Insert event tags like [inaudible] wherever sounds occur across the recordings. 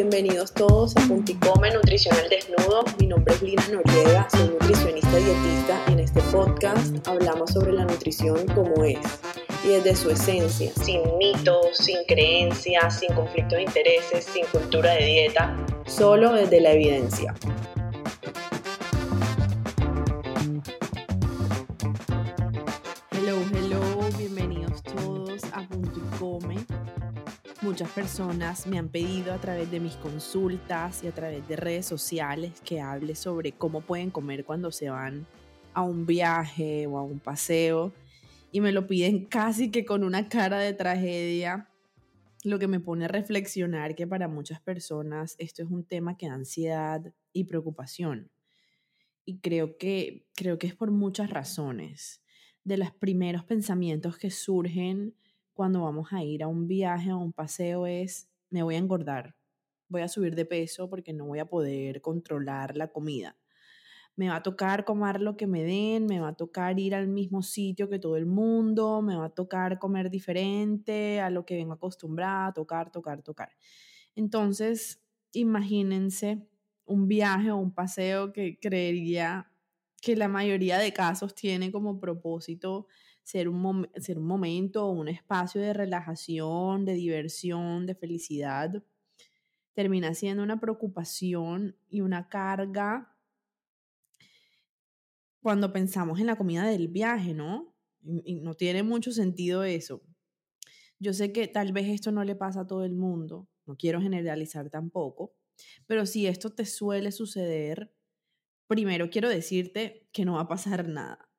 bienvenidos todos a Punticome Nutricional Desnudo. Mi nombre es Lina Noriega, soy nutricionista dietista y en este podcast hablamos sobre la nutrición como es y desde su esencia, sin mitos, sin creencias, sin conflictos de intereses, sin cultura de dieta, solo desde la evidencia. Hello, hello, bienvenidos todos a Punticome Muchas personas me han pedido a través de mis consultas y a través de redes sociales que hable sobre cómo pueden comer cuando se van a un viaje o a un paseo y me lo piden casi que con una cara de tragedia, lo que me pone a reflexionar que para muchas personas esto es un tema que da ansiedad y preocupación. Y creo que, creo que es por muchas razones. De los primeros pensamientos que surgen cuando vamos a ir a un viaje o un paseo es, me voy a engordar, voy a subir de peso porque no voy a poder controlar la comida. Me va a tocar comer lo que me den, me va a tocar ir al mismo sitio que todo el mundo, me va a tocar comer diferente a lo que vengo acostumbrada, tocar, tocar, tocar. Entonces, imagínense un viaje o un paseo que creería que la mayoría de casos tiene como propósito ser un, ser un momento un espacio de relajación, de diversión, de felicidad, termina siendo una preocupación y una carga cuando pensamos en la comida del viaje, ¿no? Y, no tiene mucho sentido eso. Yo sé que tal vez esto no le pasa a todo el mundo, no quiero generalizar tampoco, pero si esto te suele suceder, primero quiero decirte que no va a pasar nada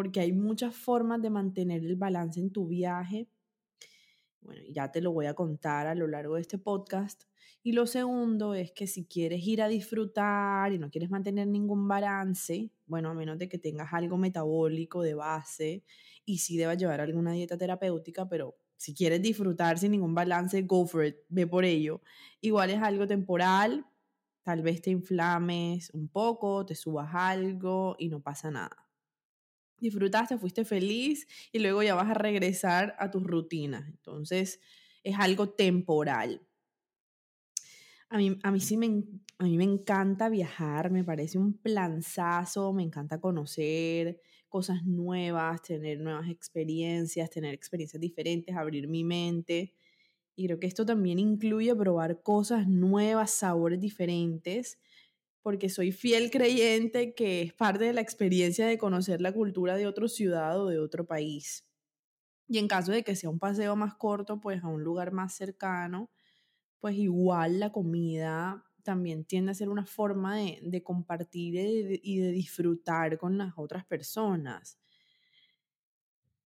porque hay muchas formas de mantener el balance en tu viaje. Bueno, ya te lo voy a contar a lo largo de este podcast. Y lo segundo es que si quieres ir a disfrutar y no quieres mantener ningún balance, bueno, a menos de que tengas algo metabólico de base y sí debas llevar alguna dieta terapéutica, pero si quieres disfrutar sin ningún balance, go for it, ve por ello. Igual es algo temporal, tal vez te inflames un poco, te subas algo y no pasa nada disfrutaste, fuiste feliz y luego ya vas a regresar a tus rutinas. Entonces, es algo temporal. A mí, a mí sí me, a mí me encanta viajar, me parece un planzazo, me encanta conocer cosas nuevas, tener nuevas experiencias, tener experiencias diferentes, abrir mi mente. Y creo que esto también incluye probar cosas nuevas, sabores diferentes porque soy fiel creyente que es parte de la experiencia de conocer la cultura de otro ciudad o de otro país. Y en caso de que sea un paseo más corto, pues a un lugar más cercano, pues igual la comida también tiende a ser una forma de, compartir y de disfrutar con las otras personas.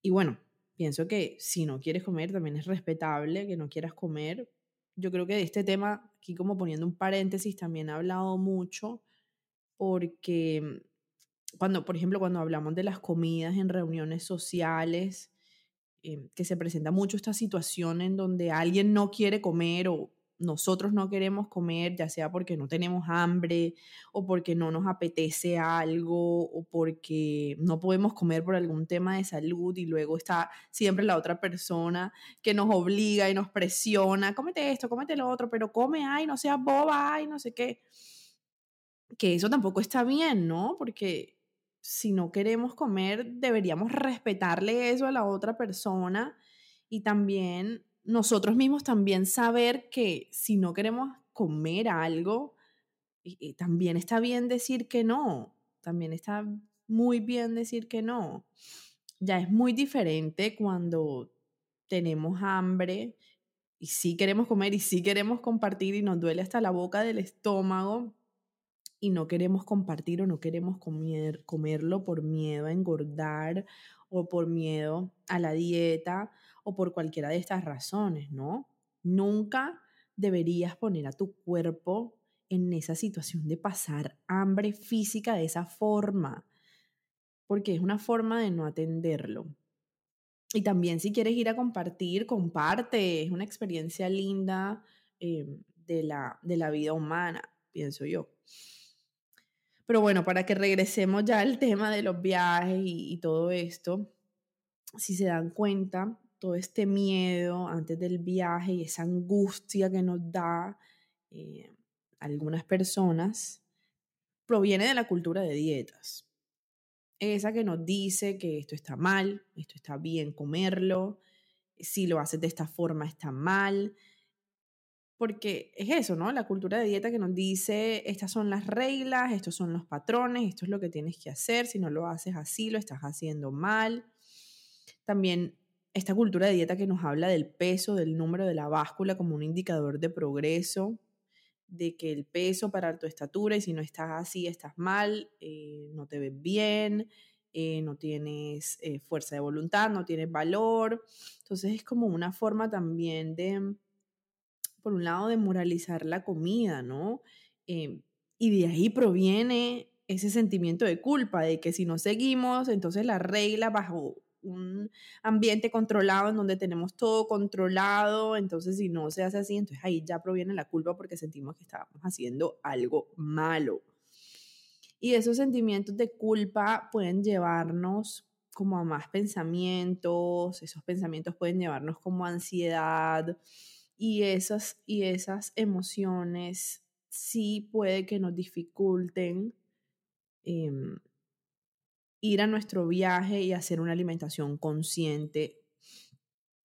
Y bueno, pienso que si no quieres comer, también es respetable que no quieras comer, yo creo que de este tema, aquí como poniendo un paréntesis, también he hablado mucho porque mm, cuando, por ejemplo, cuando hablamos de las comidas en reuniones sociales, em, que se presenta mucho esta situación en donde alguien no quiere comer o nosotros no queremos comer, ya sea porque no tenemos hambre o porque no nos apetece algo o porque no podemos comer por algún tema de salud y luego está siempre la otra persona que nos obliga y nos presiona, cómete esto, cómete lo otro, pero come, ay, no seas boba, ay, no sé qué. Que eso tampoco está bien, ¿no? Porque si no queremos comer, deberíamos respetarle eso a la otra persona y también nosotros mismos también saber que si no queremos comer algo, también está bien decir que no, también está muy bien decir que no. Ya es muy diferente cuando tenemos hambre y sí queremos comer y sí queremos compartir y nos duele hasta la boca del estómago y no queremos compartir o no queremos comer, comerlo por miedo a engordar o por miedo a la dieta o por cualquiera de estas razones, ¿no? Nunca deberías poner a tu cuerpo en esa situación de pasar hambre física de esa forma, porque es una forma de no atenderlo. Y también si quieres ir a compartir, comparte, es una experiencia linda em, de, la, de la vida humana, pienso yo. Pero bueno, para que regresemos ya al tema de los viajes y todo esto, si se dan cuenta, todo este miedo antes del viaje y esa angustia que nos da eh, algunas personas proviene de la cultura de dietas. Esa que nos dice que esto está mal, esto está bien comerlo, si lo haces de esta forma está mal. Porque es eso, ¿no? La cultura de dieta que nos dice, estas son las reglas, estos son los patrones, esto es lo que tienes que hacer, si no lo haces así, lo estás haciendo mal. También esta cultura de dieta que nos habla del peso, del número de la báscula como un indicador de progreso, de que el peso para tu estatura y si no estás así, estás mal, eh, no te ves bien, eh, no tienes eh, fuerza de voluntad, no tienes valor. Entonces es como una forma también de, por un lado, de moralizar la comida, ¿no? y de ahí proviene ese sentimiento de culpa, de que si no seguimos, entonces la regla bajo un ambiente controlado en donde tenemos todo controlado, entonces si no se hace así, entonces ahí ya proviene la culpa porque sentimos que estamos haciendo algo malo. Y esos sentimientos de culpa pueden llevarnos como a más pensamientos, esos pensamientos pueden llevarnos como a ansiedad y esas, y esas emociones sí puede que nos dificulten em, ir a nuestro viaje y hacer una alimentación consciente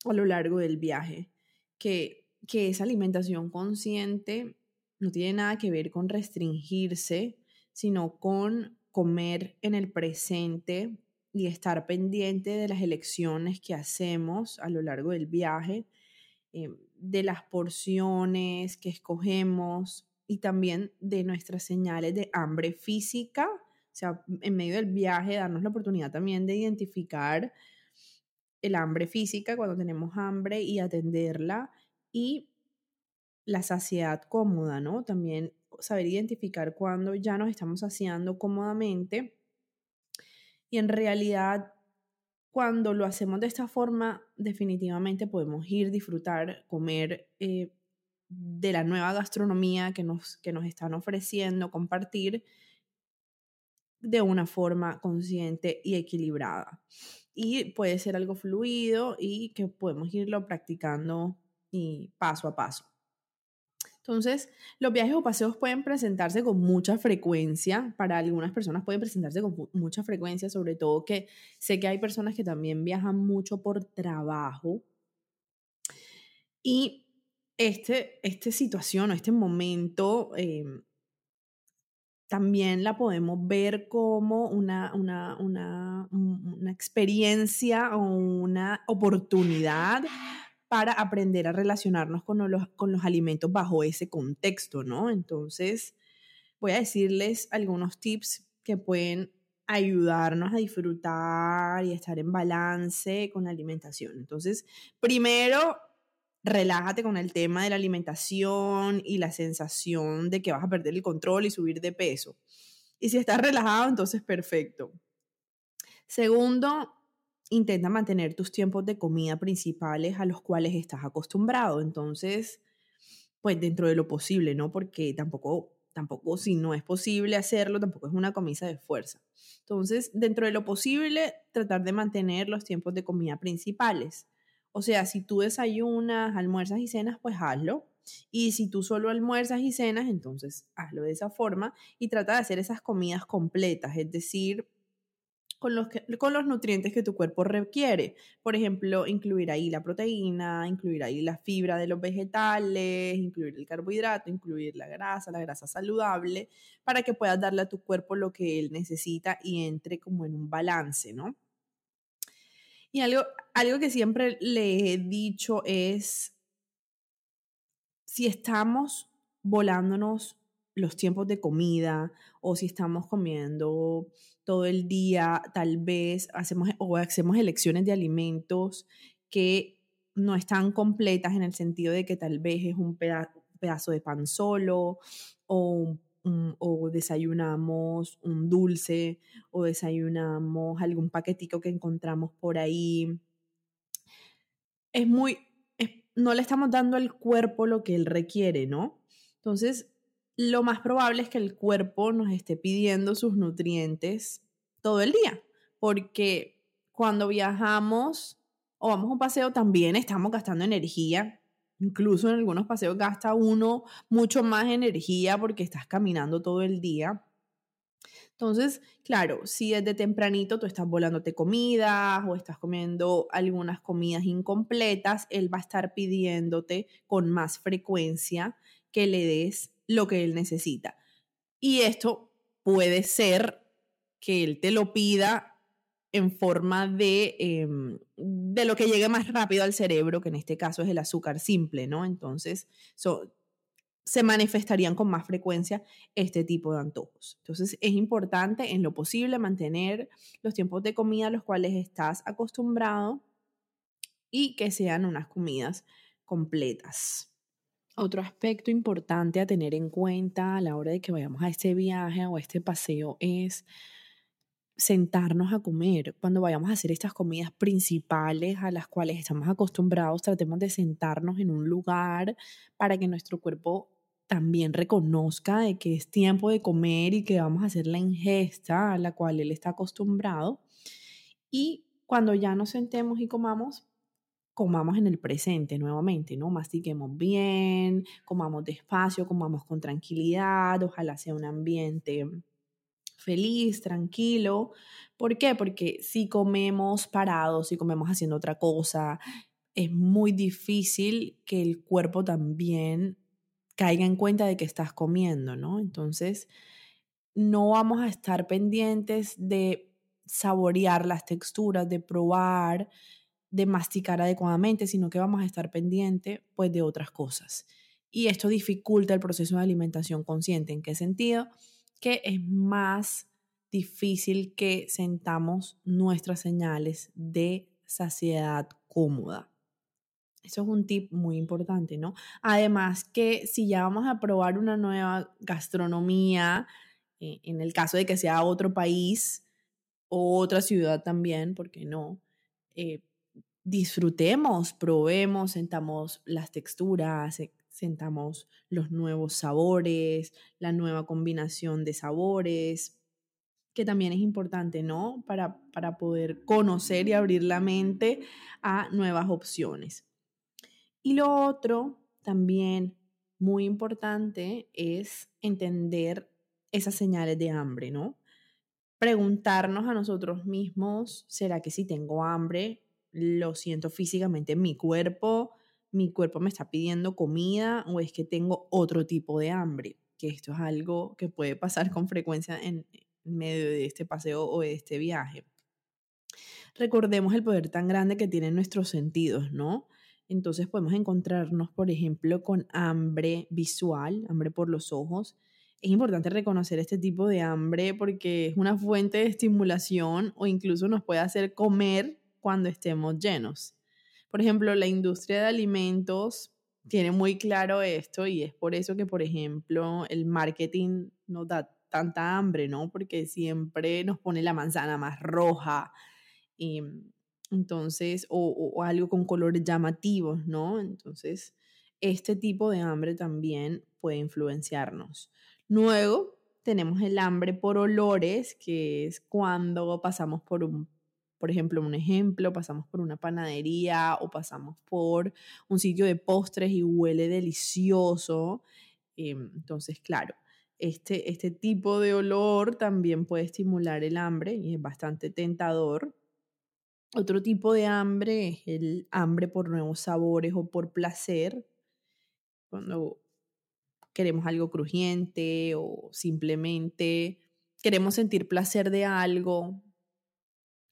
a lo largo del viaje. Que, que esa alimentación consciente no tiene nada que ver con restringirse, sino con comer en el presente y estar pendiente de las elecciones que hacemos a lo largo del viaje, eh, de las porciones que escogemos y también de nuestras señales de hambre física sea, en medio del viaje, darnos la oportunidad también de identificar el hambre física cuando tenemos hambre y atenderla y la saciedad cómoda, ¿no? También saber identificar cuando ya nos estamos saciando cómodamente y en realidad cuando lo hacemos de esta forma definitivamente podemos ir, disfrutar, comer eh, de la nueva gastronomía que nos, que nos están ofreciendo, compartir de una forma consciente y equilibrada. Y puede ser algo fluido y que podemos irlo practicando y paso a paso. Entonces, los viajes o paseos pueden presentarse con mucha frecuencia. Para algunas personas pueden presentarse con mucha frecuencia, sobre todo que sé que hay personas que también viajan mucho por trabajo. Y este, esta situación o este momento em, también la podemos ver como una, una, una, una experiencia o una oportunidad para aprender a relacionarnos con los, con los alimentos bajo ese contexto, ¿no? Entonces, voy a decirles algunos tips que pueden ayudarnos a disfrutar y estar en balance con la alimentación. Entonces, primero, relájate con el tema de la alimentación y la sensación de que vas a perder el control y subir de peso. Y si estás relajado, entonces perfecto. Segundo, intenta mantener tus tiempos de comida principales a los cuales estás acostumbrado. Entonces, pues dentro de lo posible, ¿no? Porque tampoco, tampoco si no es posible hacerlo, tampoco es una comisa de fuerza. Entonces, dentro de lo posible, tratar de mantener los tiempos de comida principales. O sea, si tú desayunas, almuerzas y cenas, pues hazlo. Y si tú solo almuerzas y cenas, entonces hazlo de esa forma y trata de hacer esas comidas completas, es decir, con los, con los nutrientes que tu cuerpo requiere. Por ejemplo, incluir ahí la proteína, incluir ahí la fibra de los vegetales, incluir el carbohidrato, incluir la grasa, la grasa saludable, para que puedas darle a tu cuerpo lo que él necesita y entre como en un balance, ¿no? Y algo, algo que siempre le he dicho es, si estamos volándonos los tiempos de comida o si estamos comiendo todo el día, tal vez hacemos o hacemos elecciones de alimentos que no están completas en el sentido de que tal vez es un pedazo de pan solo o o desayunamos un dulce o desayunamos algún paquetico que encontramos por ahí. Es muy, no le estamos dando al cuerpo lo que él requiere, ¿no? Entonces, lo más probable es que el cuerpo nos esté pidiendo sus nutrientes todo el día, porque cuando viajamos o vamos a un paseo, también estamos gastando energía. Incluso en algunos paseos gasta uno mucho más energía porque estás caminando todo el día. Entonces, claro, si desde tempranito tú estás volándote comidas o estás comiendo algunas comidas incompletas, él va a estar pidiéndote con más frecuencia que le des lo que él necesita. Y esto puede ser que él te lo pida en forma de, em, de lo que llegue más rápido al cerebro, que en este caso es el azúcar simple, ¿no? Entonces, se manifestarían con más frecuencia este tipo de antojos. Entonces, es importante en lo posible mantener los tiempos de comida a los cuales estás acostumbrado y que sean unas comidas completas. Otro aspecto importante a tener en cuenta a la hora de que vayamos a este viaje o a este paseo es sentarnos a comer. Cuando vayamos a hacer estas comidas principales a las cuales estamos acostumbrados, tratemos de sentarnos en un lugar para que nuestro cuerpo también reconozca de que es tiempo de comer y que vamos a hacer la ingesta a la cual él está acostumbrado. Y cuando ya nos sentemos y comamos, comamos en el presente nuevamente, ¿no? Mastiquemos bien, comamos despacio, comamos con tranquilidad, ojalá sea un ambiente feliz, tranquilo. ¿Por qué? Porque si comemos parados, si comemos haciendo otra cosa, es muy difícil que el cuerpo también caiga en cuenta de que estás comiendo, ¿no? Entonces, no vamos a estar pendientes de saborear las texturas, de probar, de masticar adecuadamente, sino que vamos a estar pendientes pues de otras cosas. Y esto dificulta el proceso de alimentación consciente. ¿En qué sentido? que es más difícil que sentamos nuestras señales de saciedad cómoda. Eso es un tip muy importante, ¿no? Además que si ya vamos a probar una nueva gastronomía, eh, en el caso de que sea otro país o otra ciudad también, ¿por qué no? Eh, disfrutemos, probemos, sentamos las texturas, sentamos los nuevos sabores, la nueva combinación de sabores, que también es importante, ¿no? Para, para poder conocer y abrir la mente a nuevas opciones. Y lo otro también muy importante es entender esas señales de hambre, ¿no? Preguntarnos a nosotros mismos, ¿será que si tengo hambre lo siento físicamente en mi cuerpo? mi cuerpo me está pidiendo comida o es que tengo otro tipo de hambre, que esto es algo que puede pasar con frecuencia en medio de este paseo o de este viaje. Recordemos el poder tan grande que tienen nuestros sentidos, ¿no? Entonces podemos encontrarnos, por ejemplo, con hambre visual, hambre por los ojos. Es importante reconocer este tipo de hambre porque es una fuente de estimulación o incluso nos puede hacer comer cuando estemos llenos. Por ejemplo, la industria de alimentos tiene muy claro esto y es por eso que, por ejemplo, el marketing nos da tanta hambre, ¿no? Porque siempre nos pone la manzana más roja. Y, entonces, o, o algo con colores llamativos, ¿no? Entonces, este tipo de hambre también puede influenciarnos. Luego tenemos el hambre por olores, que es cuando pasamos por un por ejemplo, un ejemplo, pasamos por una panadería o pasamos por un sitio de postres y huele delicioso. Em, entonces, claro, este, este tipo de olor también puede estimular el hambre y es bastante tentador. Otro tipo de hambre es el hambre por nuevos sabores o por placer. Cuando queremos algo crujiente o simplemente queremos sentir placer de algo,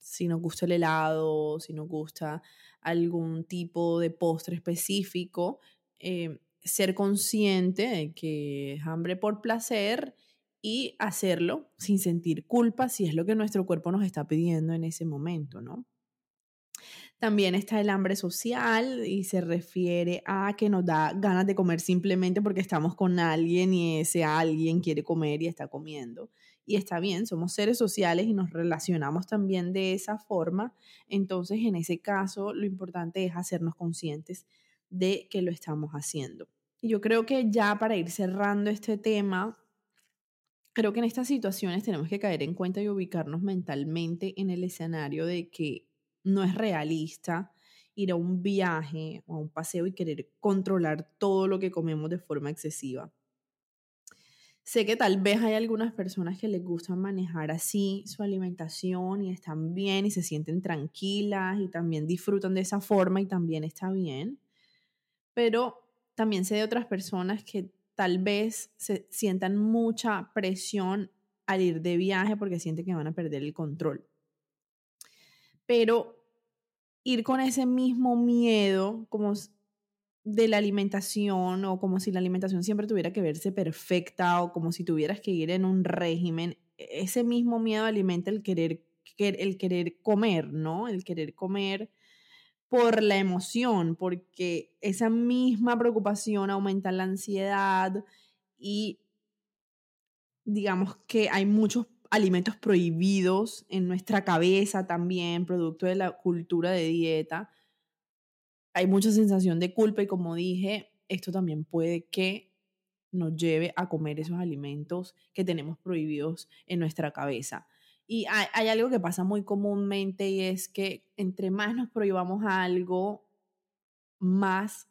si nos gusta el helado, si nos gusta algún tipo de postre específico, eh, ser consciente de que es hambre por placer y hacerlo sin sentir culpa si es lo que nuestro cuerpo nos está pidiendo en ese momento, ¿no? También está el hambre social y se refiere a que nos da ganas de comer simplemente porque estamos con alguien y ese alguien quiere comer y está comiendo. Y está bien, somos seres sociales y nos relacionamos también de esa forma. Entonces, en ese caso, lo importante es hacernos conscientes de que lo estamos haciendo. Y yo creo que ya para ir cerrando este tema, creo que en estas situaciones tenemos que caer en cuenta y ubicarnos mentalmente en el escenario de que no es realista ir a un viaje o a un paseo y querer controlar todo lo que comemos de forma excesiva. Sé que tal vez hay algunas personas que les gusta manejar así su alimentación y están bien y se sienten tranquilas y también disfrutan de esa forma y también está bien. Pero también sé de otras personas que tal vez se sientan mucha presión al ir de viaje porque sienten que van a perder el control. Pero ir con ese mismo miedo como de la alimentación o como si la alimentación siempre tuviera que verse perfecta o como si tuvieras que ir en un régimen, e-, ese mismo miedo alimenta el querer, el querer comer, ¿no? El querer comer por la emoción, porque esa misma preocupación aumenta la ansiedad y digamos que hay muchos alimentos prohibidos en nuestra cabeza también, producto de la cultura de dieta. Hay mucha sensación de culpa y como dije, esto también puede que nos lleve a comer esos alimentos que tenemos prohibidos en nuestra cabeza. Y hay, algo que pasa muy comúnmente y es que entre más nos prohibamos algo, más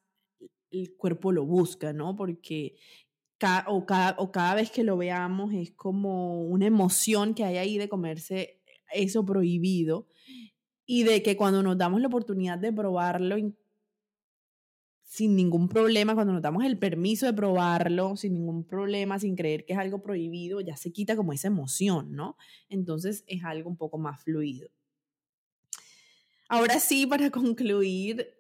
el cuerpo lo busca, ¿no? Porque o, cada, o cada vez que lo veamos es como una emoción que hay ahí de comerse eso prohibido y de que cuando nos damos la oportunidad de probarlo sin ningún problema, cuando nos damos el permiso de probarlo sin ningún problema, sin creer que es algo prohibido, ya se quita como esa emoción, ¿no? Entonces es algo un poco más fluido. Ahora sí, para [laughs] concluir,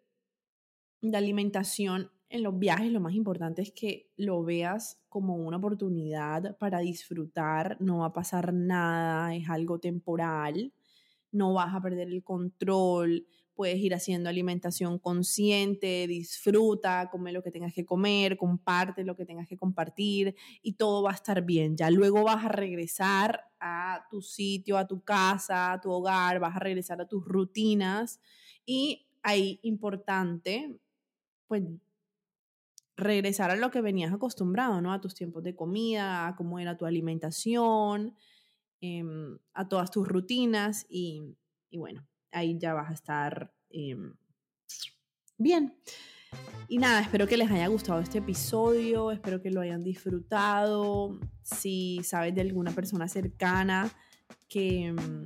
la alimentación en los viajes lo más importante es que lo veas como una oportunidad para disfrutar, no va a pasar nada, es algo temporal, no vas a perder el control, puedes ir haciendo alimentación consciente, disfruta, come lo que tengas que comer, comparte lo que tengas que compartir y todo va a estar bien. Ya luego vas a regresar a tu sitio, a tu casa, a tu hogar, vas a regresar a tus rutinas y ahí importante, pues regresar a lo que venías acostumbrado, ¿no? A tus tiempos de comida, a cómo era tu alimentación, em, a todas tus rutinas y, bueno, ahí ya vas a estar em, bien. Y nada, espero que les haya gustado este episodio, espero que lo hayan disfrutado. Si sabes de alguna persona cercana que em,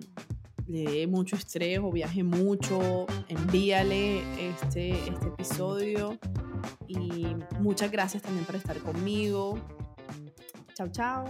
le dé mucho estrés o viaje mucho, envíale este, este episodio y muchas gracias también por estar conmigo. Chao, chao.